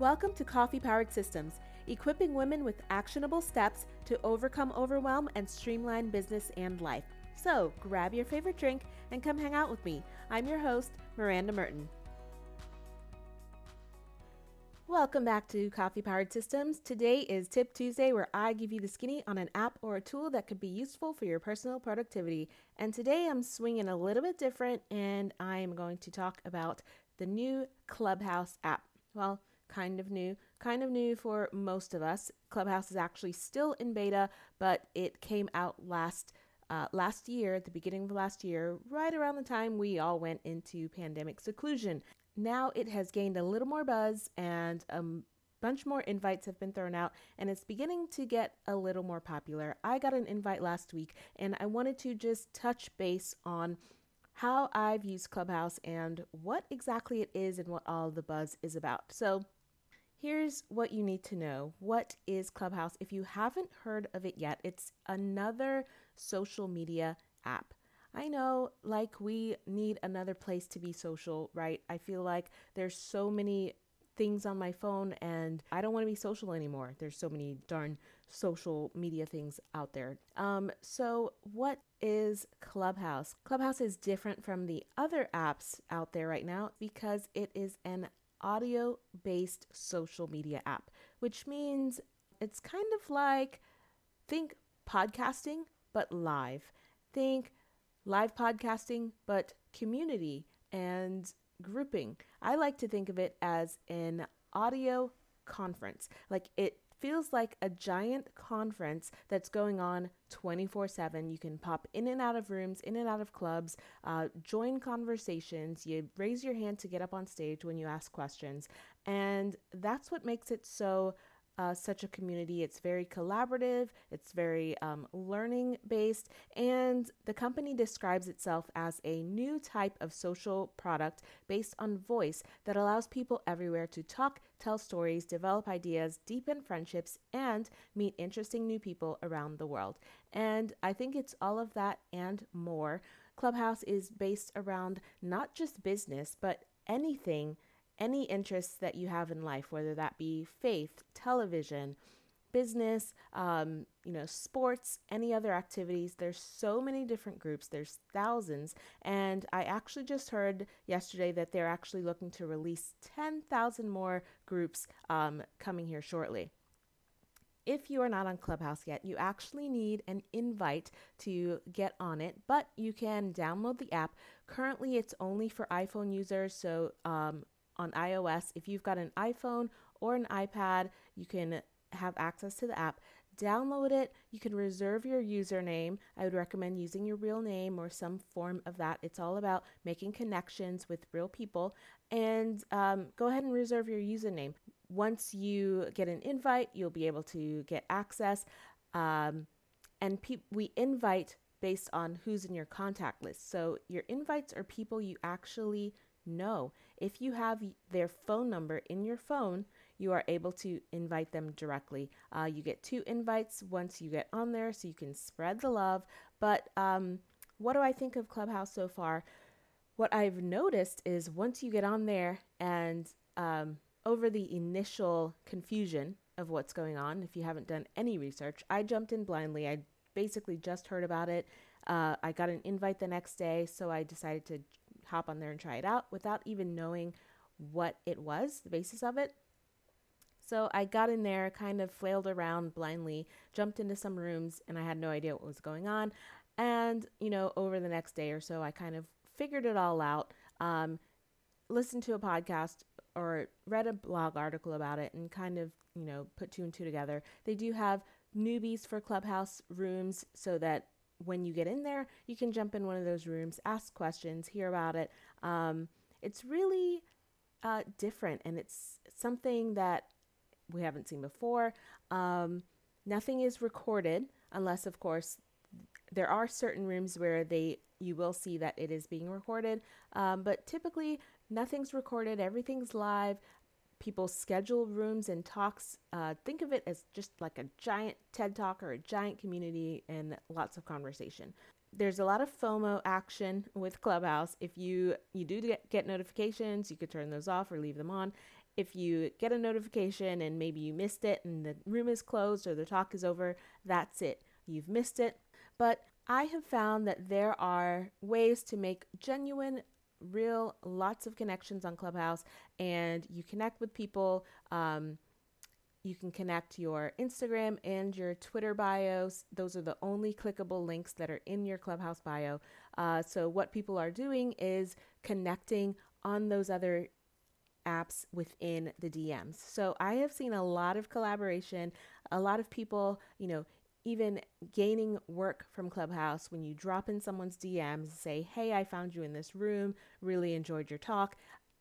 Welcome to Coffee Powered Systems, equipping women with actionable steps to overcome overwhelm and streamline business and life. So grab your favorite drink and come hang out with me. I'm your host, Miranda Merton. Welcome back to Coffee Powered Systems. Today is Tip Tuesday, where I give you the skinny on an app or a tool that could be useful for your personal productivity. And today I'm swinging a little bit different and I am going to talk about the new Clubhouse app. Well, kind of new, kind of new for most of us. Clubhouse is actually still in beta, but it came out last uh, last year, at the beginning of last year, right around the time we all went into pandemic seclusion. Now it has gained a little more buzz and a bunch more invites have been thrown out and it's beginning to get a little more popular. I got an invite last week and I wanted to just touch base on how I've used Clubhouse and what exactly it is and what all the buzz is about. So, Here's what you need to know. What is Clubhouse? If you haven't heard of it yet, it's another social media app. I know, like, we need another place to be social, right? I feel like there's so many things on my phone and I don't want to be social anymore. There's so many darn social media things out there. Um, so, what is Clubhouse? Clubhouse is different from the other apps out there right now because it is an audio based social media app, which means it's kind of like think podcasting, but live. Think live podcasting, but community and grouping. I like to think of it as an audio conference. Like it feels like a giant conference that's going on 24 7. You can pop in and out of rooms, in and out of clubs, uh, join conversations. You raise your hand to get up on stage when you ask questions. And that's what makes it so uh, such a community. It's very collaborative, it's very um, learning based, and the company describes itself as a new type of social product based on voice that allows people everywhere to talk, tell stories, develop ideas, deepen friendships, and meet interesting new people around the world. And I think it's all of that and more. Clubhouse is based around not just business, but anything any interests that you have in life, whether that be faith, television, business, um, you know, sports, any other activities. There's so many different groups. There's thousands, and I actually just heard yesterday that they're actually looking to release 10,000 more groups um, coming here shortly. If you are not on Clubhouse yet, you actually need an invite to get on it, but you can download the app. Currently, it's only for iPhone users, so um, on iOS. If you've got an iPhone or an iPad, you can have access to the app. Download it. You can reserve your username. I would recommend using your real name or some form of that. It's all about making connections with real people. And um, go ahead and reserve your username. Once you get an invite, you'll be able to get access. Um, and pe- we invite based on who's in your contact list. So your invites are people you actually no. If you have their phone number in your phone, you are able to invite them directly. Uh, you get two invites once you get on there, so you can spread the love. But um, what do I think of Clubhouse so far? What I've noticed is once you get on there and um, over the initial confusion of what's going on, if you haven't done any research, I jumped in blindly. I basically just heard about it. Uh, I got an invite the next day, so I decided to hop on there and try it out without even knowing what it was, the basis of it. So I got in there, kind of flailed around blindly, jumped into some rooms, and I had no idea what was going on. And, you know, over the next day or so, I kind of figured it all out, um, listened to a podcast or read a blog article about it, and kind of, you know, put two and two together. They do have newbies for Clubhouse rooms so that when you get in there, you can jump in one of those rooms, ask questions, hear about it. Um, it's really uh, different and it's something that we haven't seen before. Um, nothing is recorded unless, of course, there are certain rooms where they you will see that it is being recorded, um, but typically nothing's recorded. Everything's live people schedule rooms and talks. Uh, think of it as just like a giant TED talk or a giant community and lots of conversation. There's a lot of FOMO action with Clubhouse. If you you do get, get notifications, you could turn those off or leave them on. if you get a notification and maybe you missed it and the room is closed or the talk is over, that's it. You've missed it. But I have found that there are ways to make genuine, real, lots of connections on Clubhouse, and you connect with people. Um, you can connect your Instagram and your Twitter bios. Those are the only clickable links that are in your Clubhouse bio. Uh, so, what people are doing is connecting on those other apps within the DMs. So, I have seen a lot of collaboration, a lot of people, you know, even gaining work from Clubhouse when you drop in someone's DMs, say, Hey, I found you in this room, really enjoyed your talk.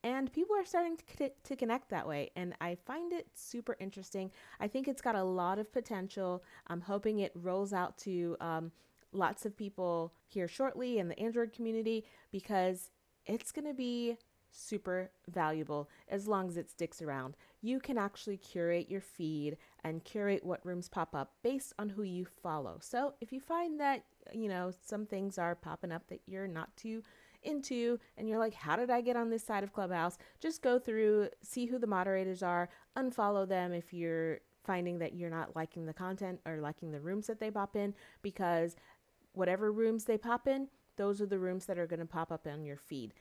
And people are starting to, to connect that way. And I find it super interesting. I think it's got a lot of potential. I'm hoping it rolls out to um, lots of people here shortly in the Android community because it's going to be super valuable as long as it sticks around. You can actually curate your feed and curate what rooms pop up based on who you follow. So if you find that, you know, some things are popping up that you're not too into and you're like, how did I get on this side of Clubhouse? Just go through, see who the moderators are, unfollow them if you're finding that you're not liking the content or liking the rooms that they pop in because whatever rooms they pop in, those are the rooms that are going to pop up on your feed.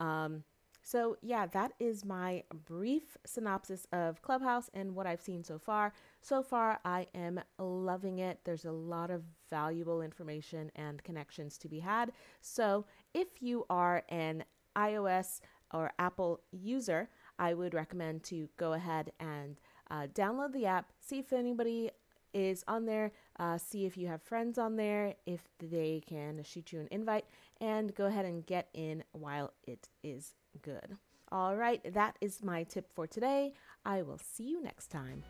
Um, so, yeah, that is my brief synopsis of Clubhouse and what I've seen so far. So far, I am loving it. There's a lot of valuable information and connections to be had. So, if you are an iOS or Apple user, I would recommend to go ahead and uh, download the app, see if anybody is on there, uh, see if you have friends on there, if they can shoot you an invite, and go ahead and get in while it is good. All right, that is my tip for today. I will see you next time.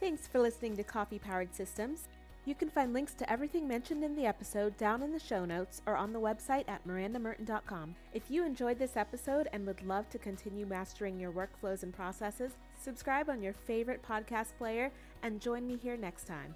Thanks for listening to Coffee Powered Systems. You can find links to everything mentioned in the episode down in the show notes or on the website at mirandamerton.com. If you enjoyed this episode and would love to continue mastering your workflows and processes, subscribe on your favorite podcast player and join me here next time.